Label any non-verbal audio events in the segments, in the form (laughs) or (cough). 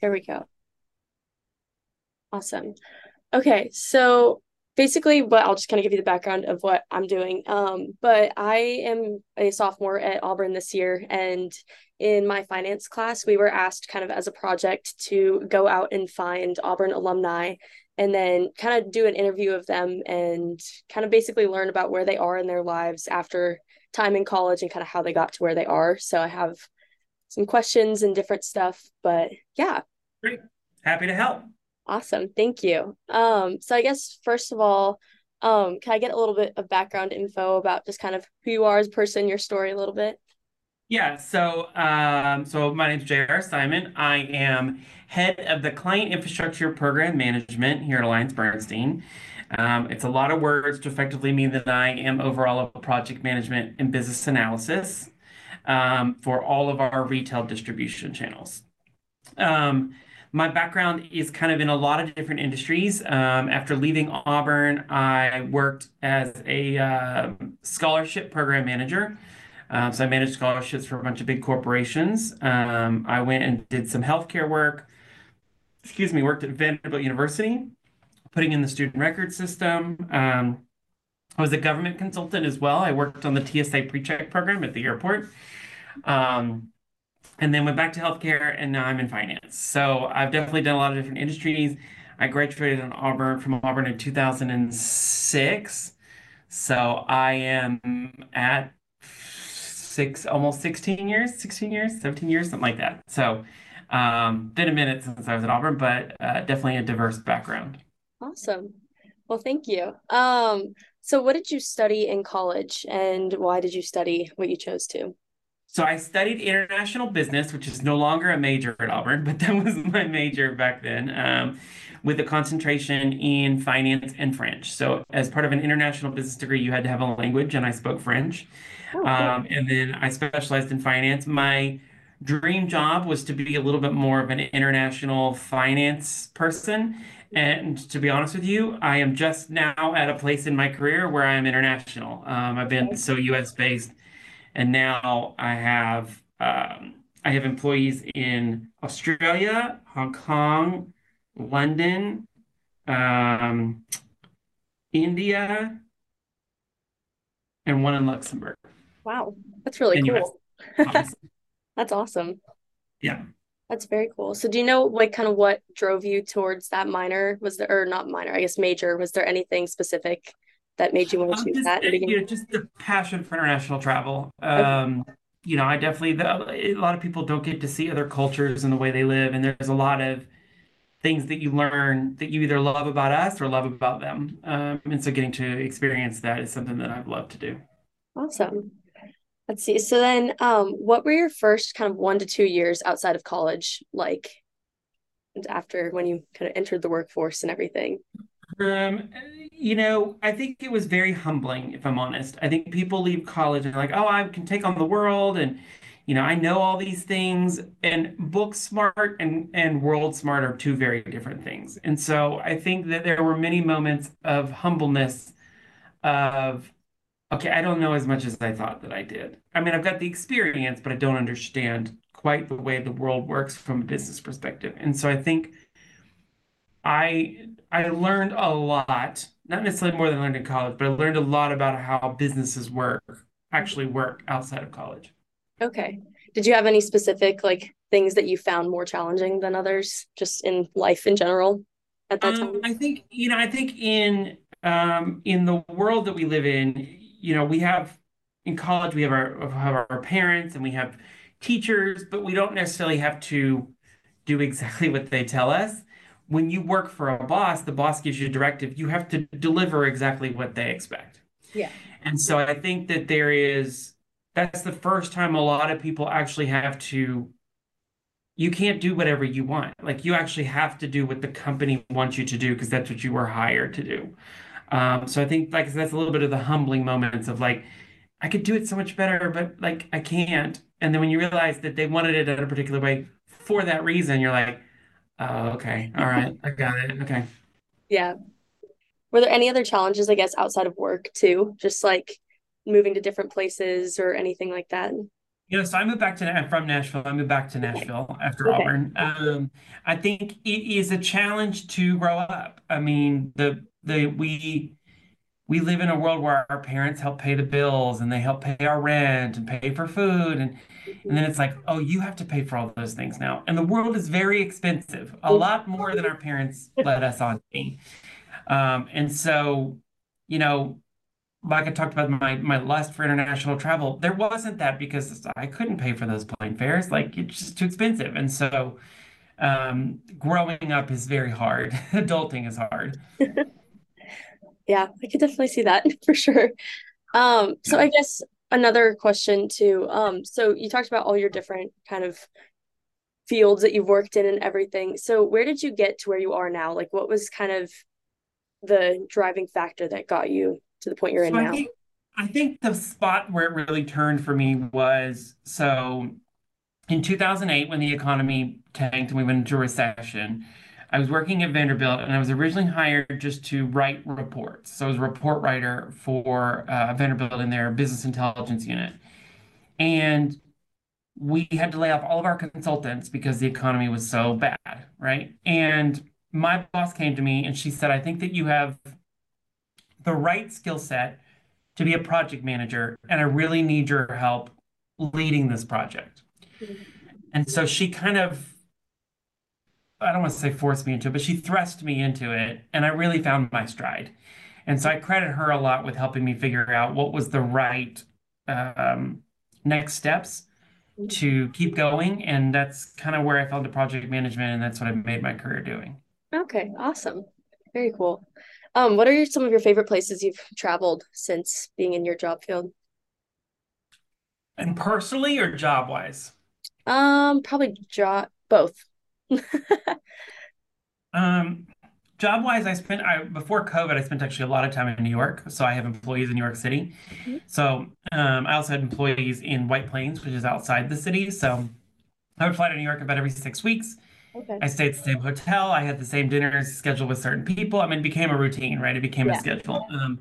There we go. Awesome. Okay, so basically what I'll just kind of give you the background of what I'm doing. Um, but I am a sophomore at Auburn this year, and in my finance class, we were asked kind of as a project to go out and find Auburn alumni and then kind of do an interview of them and kind of basically learn about where they are in their lives after time in college and kind of how they got to where they are. So I have some questions and different stuff, but yeah. Great. Happy to help. Awesome. Thank you. Um, so I guess first of all, um, can I get a little bit of background info about just kind of who you are as a person, your story a little bit? Yeah, so um, so my name is J.R. Simon. I am head of the Client Infrastructure Program Management here at Alliance Bernstein. Um, it's a lot of words to effectively mean that I am overall of project management and business analysis um, for all of our retail distribution channels. Um, my background is kind of in a lot of different industries. Um, after leaving Auburn, I worked as a uh, scholarship program manager. Um, so I managed scholarships for a bunch of big corporations. Um, I went and did some healthcare work. Excuse me, worked at Vanderbilt University, putting in the student record system. Um, I was a government consultant as well. I worked on the TSA PreCheck program at the airport. Um, and then went back to healthcare, and now I'm in finance. So I've definitely done a lot of different industries. I graduated in Auburn from Auburn in 2006. So I am at six, almost 16 years, 16 years, 17 years, something like that. So um, been a minute since I was at Auburn, but uh, definitely a diverse background. Awesome. Well, thank you. Um, so what did you study in college and why did you study what you chose to? So I studied international business, which is no longer a major at Auburn, but that (laughs) was my major back then, um, with a concentration in finance and French. So as part of an international business degree, you had to have a language, and I spoke French. Oh, um, and then I specialized in finance. My dream job was to be a little bit more of an international finance person. And to be honest with you, I am just now at a place in my career where I'm international. Um, I've been so US based and now I have um, I have employees in Australia, Hong Kong, London, um, India, and one in Luxembourg. Wow, that's really and cool. (laughs) that's awesome. Yeah. That's very cool. So do you know like kind of what drove you towards that minor? Was there or not minor, I guess major. Was there anything specific that made you want to choose just, that? You know, just the passion for international travel. Um, okay. You know, I definitely, the, a lot of people don't get to see other cultures and the way they live. And there's a lot of things that you learn that you either love about us or love about them. Um, and so getting to experience that is something that I've loved to do. Awesome. Let's see. So then, um, what were your first kind of one to two years outside of college like? After when you kind of entered the workforce and everything? Um, you know, I think it was very humbling, if I'm honest. I think people leave college and like, oh, I can take on the world and you know, I know all these things and book smart and and world smart are two very different things. And so I think that there were many moments of humbleness of okay, I don't know as much as I thought that I did. I mean, I've got the experience, but I don't understand quite the way the world works from a business perspective. And so I think I I learned a lot, not necessarily more than I learned in college, but I learned a lot about how businesses work, actually work outside of college. Okay. Did you have any specific like things that you found more challenging than others just in life in general at that um, time? I think, you know, I think in um in the world that we live in, you know, we have in college we have our have our parents and we have teachers, but we don't necessarily have to do exactly what they tell us when you work for a boss, the boss gives you a directive, you have to deliver exactly what they expect. Yeah. And so I think that there is that's the first time a lot of people actually have to you can't do whatever you want. Like you actually have to do what the company wants you to do because that's what you were hired to do. Um, so I think like that's a little bit of the humbling moments of like I could do it so much better, but like I can't. And then when you realize that they wanted it in a particular way for that reason, you're like, Oh, okay. All right. (laughs) I got it. Okay. Yeah. Were there any other challenges, I guess, outside of work too? Just like moving to different places or anything like that? Know, so I moved back to, I'm from Nashville. I moved back to. Nashville after Okay. Auburn. Um, I think it is a challenge to grow up. I mean, the the we we live in a world where our parents help pay the bills and they help pay our rent and pay for food and and then it's like, oh, you have to pay for all those things now. And the world is very expensive, a lot more than our parents let us on. Um, and so, you know, like I talked about my my lust for international travel, there wasn't that because I couldn't pay for those plane fares. Like it's just too expensive. And so um, growing up is very hard. (laughs) Adulting is hard. (laughs) Yeah, I could definitely see that (laughs) for sure. Um, so I guess another question too. Um, so you talked about all your different kind of fields that you've worked in and everything. So where did you get to where you are now? Like what was kind of the driving factor that got you to the point you're in I now? think I think the spot where it really turned for me was so in 2008 when the economy tanked and we went into recession. I was working at Vanderbilt and I was originally hired just to write reports. So I was a report writer for uh, Vanderbilt in their business intelligence unit. And we had to lay off all of our consultants because the economy was so bad, right? And my boss came to me and she said, I think that you have the right skill set to be a project manager, and I really need your help leading this project. And so she kind of, I don't want to say forced me into it, but she thrust me into it, and I really found my stride. And so I credit her a lot with helping me figure out what was the right um, next steps to keep going. And that's kind of where I fell into project management, and that's what I made my career doing. Okay, awesome. Very cool. Um, what are your, some of your favorite places you've traveled since being in your job field? And personally or job wise? Um, probably job both. (laughs) Um, job wise, I spent I before COVID, I spent actually a lot of time in New York. So I have employees in New York City. Mhm. So um, I also had employees in White Plains, which is outside the city. So I would fly to New York about every six weeks. Okay. I stayed at the same hotel. I had the same dinners scheduled with certain people. I mean, it became a routine, right? It became a schedule. Um,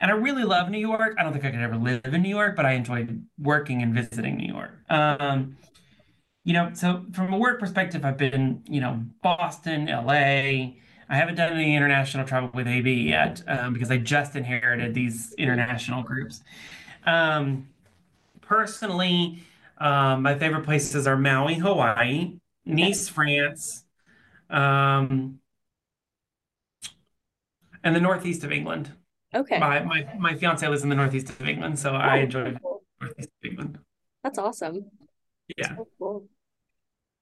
and I really love New York. I don't think I could ever live in New York, but I enjoyed working and visiting New York. Um, you know, so from a work perspective, I've been, you know, Boston, LA. I haven't done any international travel with AB yet, um, because I just inherited these international groups. Um, personally, um, my favorite places are Maui, Hawaii, Okay. Nice, France, um, and the northeast of England. Okay. My my my fiance lives in the northeast of England, so I Oh, enjoy very the cool. northeast of England. That's awesome. Yeah. So cool.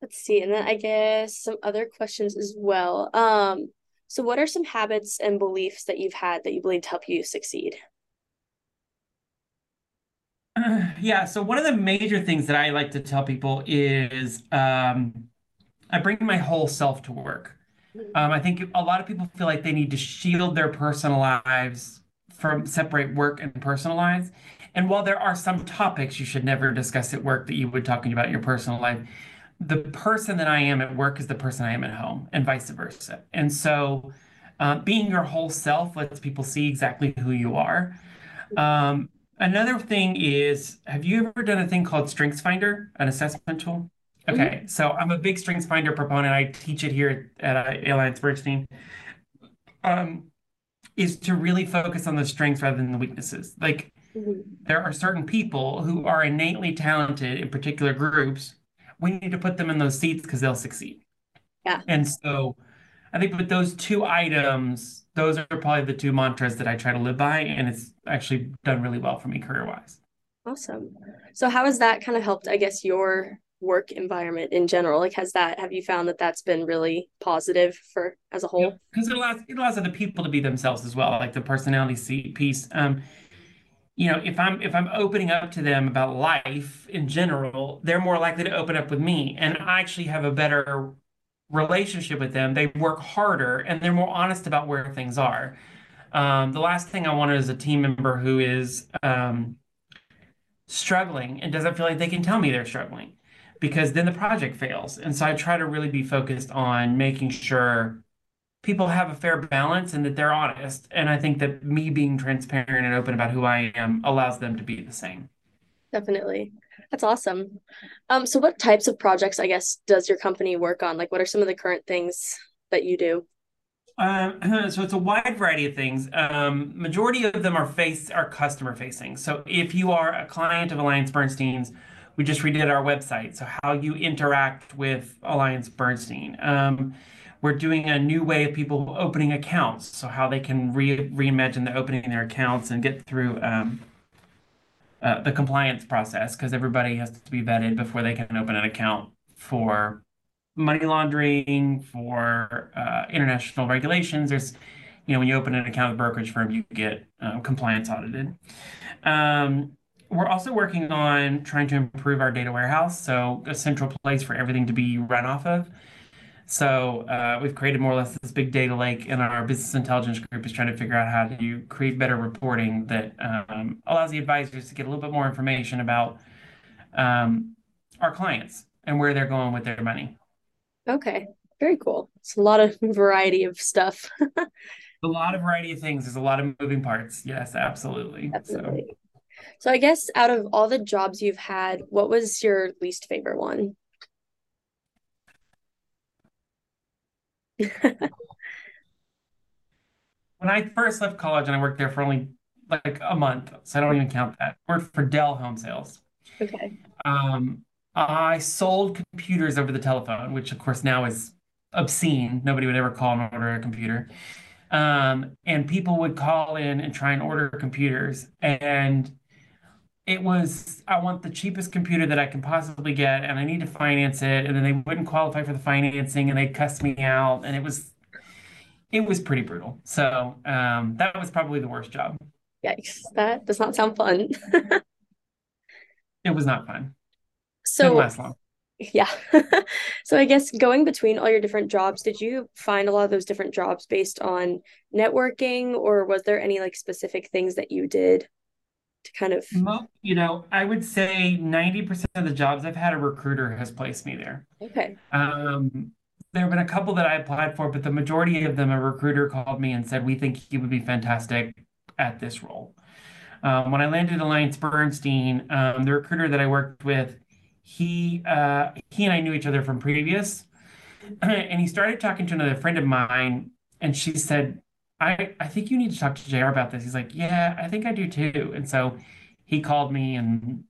Let's see. And then I guess some other questions as well. Um, so what are some habits and beliefs that you've had that you believe help you succeed? Uh, (sighs) yeah, so one of the major things that I like to tell people is um, I bring my whole self to work. Um, I think a lot of people feel like they need to shield their personal lives from separate work and personal lives. And while there are some topics you should never discuss at work that you would talking about your personal life, the person that I am at work is the person I am at home, and vice versa. And so, uh, being your whole self lets people see exactly who you are. Um, another thing is, have you ever done a thing called StrengthsFinder, an assessment tool? Mhm. Okay, so I'm a big strengths finder proponent. I teach it here at uh, Alliance Bernstein. Um, is to really focus on the strengths rather than the weaknesses. Like Mhm. there are certain people who are innately talented in particular groups. We need to put them in those seats because they'll succeed. Yeah, And so I think with those two items, those are probably the two mantras that I try to live by, and it's actually done really well for me career-wise. awesome. So how has that kind of helped, I guess, your work environment in general? Like, has that, have you found that that's been really positive for as a whole? because it allows it allows other people to be themselves as well, like the personality piece. Um, you know, if I'm if I'm opening up to them about life in general, they're more likely to open up with me, and I actually have a better relationship with them. They work harder and they're more honest about where things are. Um, the last thing I want is a team member who is um, struggling and doesn't feel like they can tell me they're struggling because then the project fails. And so I try to really be focused on making sure people have a fair balance and that they're honest. And I think that me being transparent and open about who I am allows them to be the same. Definitely. That's awesome. Um, so what types of projects, I guess, does your company work on? Like, what are some of the current things that you do? Um, (clears throat) so it's a wide variety of things. Um, majority of them are face are customer facing. So if you are a client of Alliance Bernstein's, we just redid our website. So how you interact with Alliance Bernstein. Um, we're doing a new way of people opening accounts. So how they can re reimagine the opening their accounts and get through um, uh, the compliance process because everybody has to be vetted before they can open an account for money laundering, for uh, international regulations. There's, you know, when you open an account with a brokerage firm, you get uh, compliance audited. Um, we're also working on trying to improve our data warehouse, so a central place for everything to be run off of. So uh, we've created more or less this big data lake, and our business intelligence group is trying to figure out how to create better reporting that um, allows the advisors to get a little bit more information about um, our clients and where they're going with their money. Okay, very cool. It's a lot of variety of stuff. (laughs) a lot of variety of things. There's a lot of moving parts. Yes, absolutely. Absolutely. So. So I guess out of all the jobs you've had, what was your least favorite one? when I first left college and I worked there for only like a month, so I don't even count that. Worked for Dell Home Sales. Okay. Um, I sold computers over the telephone, which of course now is obscene. Nobody would ever call and order a computer. Um, and people would call in and try and order computers. And it was, I want the cheapest computer that I can possibly get, and I need to finance it. And then they wouldn't qualify for the financing and they cussed me out. And it was, it was pretty brutal. So um, that was probably the worst job. Yikes. That does not sound fun. (laughs) it was not fun. So Didn't last long. Yeah. (laughs) so I guess going between all your different jobs, did you find a lot of those different jobs based on networking or was there any like specific things that you did to kind of you know, I would say 90% of the jobs I've had a recruiter has placed me there. Okay. Um there have been a couple that I applied for, but the majority of them, a recruiter called me and said, We think he would be fantastic at this role. Um, when I landed at Alliance Bernstein, um, the recruiter that I worked with he uh, he and I knew each other from previous, (clears throat) and he started talking to another friend of mine, and she said, "I I think you need to talk to J.R. about this." He's like, "Yeah, I think I do too." And so he called me, and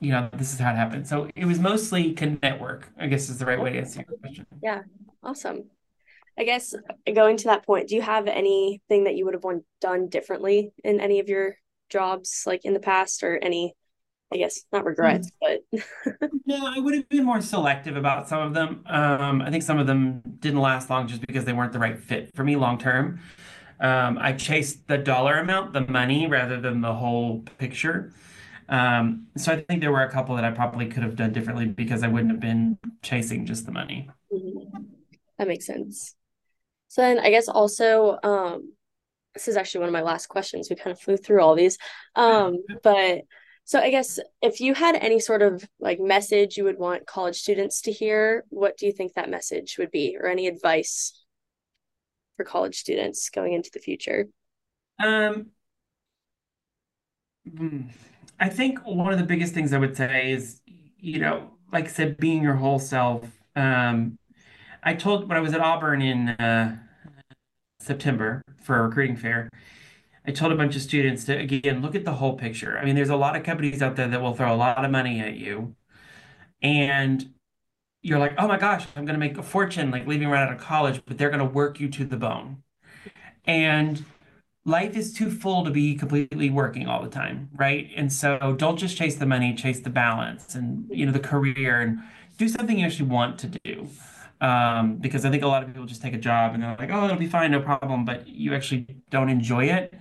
you know, this is how it happened. So it was mostly can network. I guess is the right way to answer your question. Yeah, awesome. I guess going to that point, do you have anything that you would have done differently in any of your jobs, like in the past, or any I guess not regrets, mm. but (laughs) no, I would have been more selective about some of them. Um, I think some of them didn't last long just because they weren't the right fit for me long term. Um, I chased the dollar amount, the money, rather than the whole picture. Um, so I think there were a couple that I probably could have done differently because I wouldn't have been chasing just the money. Mm-hmm. That makes sense. So then I guess also, um, this is actually one of my last questions. We kind of flew through all these, um, (laughs) but so I guess if you had any sort of like message you would want college students to hear, what do you think that message would be or any advice for college students going into the future? Um hmm, I think one of the biggest things I would say is, you know, like I said, being your whole self. Um, I told when I was at Auburn in uh, September for a recruiting fair, I told a bunch of students to again look at the whole picture. I mean, there's a lot of companies out there that will throw a lot of money at you, and you're like, oh my gosh, I'm going to make a fortune like leaving right out of college, but they're going to work you to the bone. And life is too full to be completely working all the time, right? And so don't just chase the money, chase the balance and you know the career and do something you actually want to do. Um, because I think a lot of people just take a job and they're like, oh, it'll be fine, no problem, but you actually don't enjoy it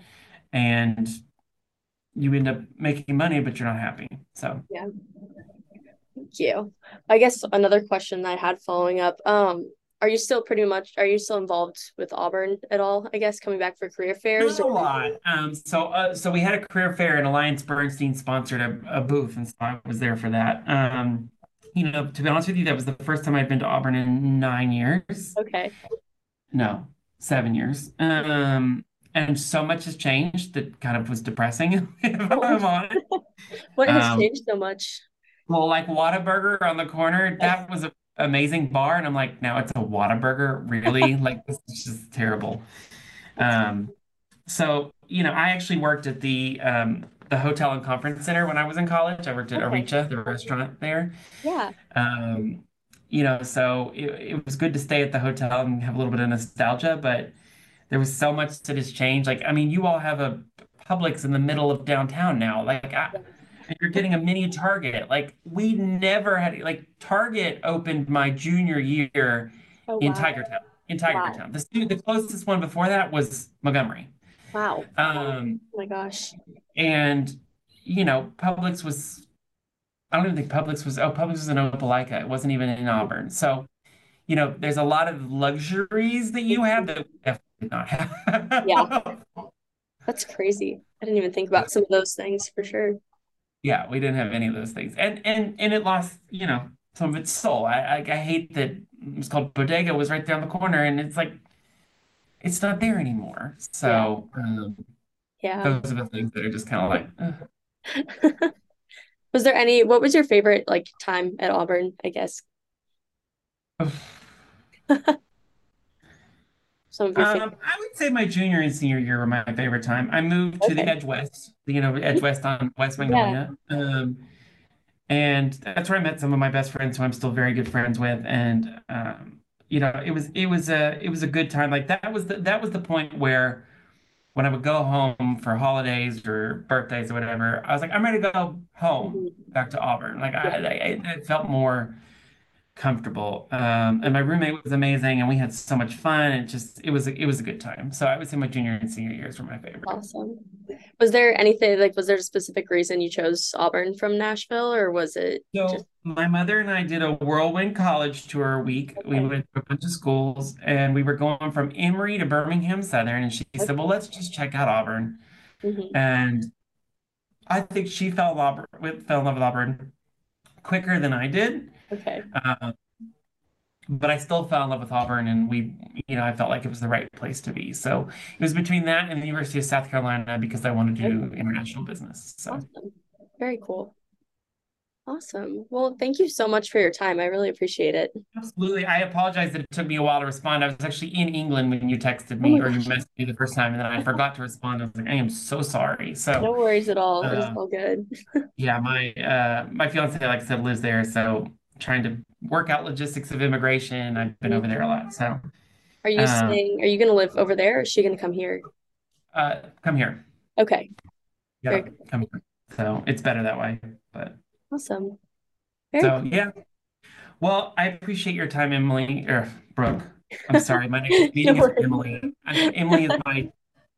and you end up making money, but you're not happy. So yeah. Thank you. I guess another question I had following up. Um, are you still pretty much are you still involved with Auburn at all? I guess coming back for career fairs. Not a lot. Um, so uh, so we had a career fair and Alliance Bernstein sponsored a, a booth, and so I was there for that. Um, you know, to be honest with you, that was the first time I'd been to Auburn in nine years. Okay. No, seven years. Um, and so much has changed that kind of was depressing (laughs) if I'm (laughs) honest. What has Um, changed so much? Well, like Whataburger on the corner, that was an amazing bar, and I'm like, now it's a Whataburger, really? (laughs) Like this is just terrible. Um, so you know, I actually worked at the um, the hotel and conference center when I was in college. I worked at okay. Ariccia, the restaurant there. Yeah. Um, you know, so it, it was good to stay at the hotel and have a little bit of nostalgia, but there was so much that has changed. Like, I mean, you all have a Publix in the middle of downtown now. Like, I. and you're getting a mini Target. Like, we never had, like, Target opened my junior year Oh in wow. Tigertown. In Wow. Tigertown. The, the closest one before that was Montgomery. Wow. Um, Oh my gosh. and, you know, Publix was, I don't even think Publix was, oh, Publix was in Opelika. It wasn't even in Auburn. So, you know, there's a lot of luxuries that you have that we definitely did not have. Yeah, that's crazy. I didn't even think about some of those things for sure. Yeah, we didn't have any of those things. And and and it lost, you know, some of its soul. I I, I hate that it was called Bodega was right down the corner and it's like it's not there anymore. So um, Yeah. those are the things that are just kind of like, (laughs) Was there any, what was your favorite like time at Auburn, I guess? (laughs) Some of your favorite. Um, I would say my junior and senior year were my favorite time. I moved to the Edge West, you know, Edge West on West Yeah. Um, and that's where I met some of my best friends who I'm still very good friends with. And um, you know, it was it was a it was a good time. Like that was the that was the point where when I would go home for holidays or birthdays or whatever, I was like, I'm ready to go home Mhm. back to Auburn. Like I, I it felt more comfortable. Um, and my roommate was amazing, and we had so much fun. It just it was a, it was a good time. So I would say my junior and senior years were my favorite. Awesome. Was there anything like, was there a specific reason you chose Auburn from Nashville or was it just So my mother and I did a whirlwind college tour week. We went to a bunch of schools, and we were going from Emory to Birmingham Southern. And she said, "Well, let's just check out Auburn." hmm And I think she fell with fell in love with Auburn quicker than I did. Okay. Uh, but I still fell in love with Auburn, and we, you know, I felt like it was the right place to be. So it was between that and the University of South Carolina because I wanted to do international business. So Awesome. Very cool. Awesome. Well, thank you so much for your time. I really appreciate it. absolutely, I apologize that it took me a while to respond. I was actually in England when you texted Oh me or you messaged me the first time, and then I forgot to respond. I was like, I am so sorry. So no worries at all. It's uh, all good. (laughs) yeah, my uh, my fiance, like I said, lives there, so trying to work out logistics of immigration. I've been over there a lot. So, Are you um, staying, are you going to live over there or is she going to come here? uh, come here. Okay. Yeah, come here. So it's better that way. But Awesome. Very so cool. yeah. Well, I appreciate your time, Emily or Brooke. I'm sorry. My next (laughs) No meeting is. Emily. I, Emily is my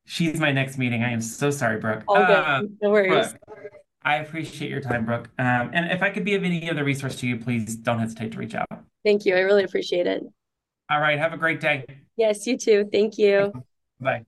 she's my next meeting. I am so sorry, Brooke. All Uh, good. No worries. Brooke, I appreciate your time, Brooke. Um, and if I could be of any other resource to you, please don't hesitate to reach out. Thank you. I really appreciate it. All right. Have a great day. Yes, you too. Thank you. Bye.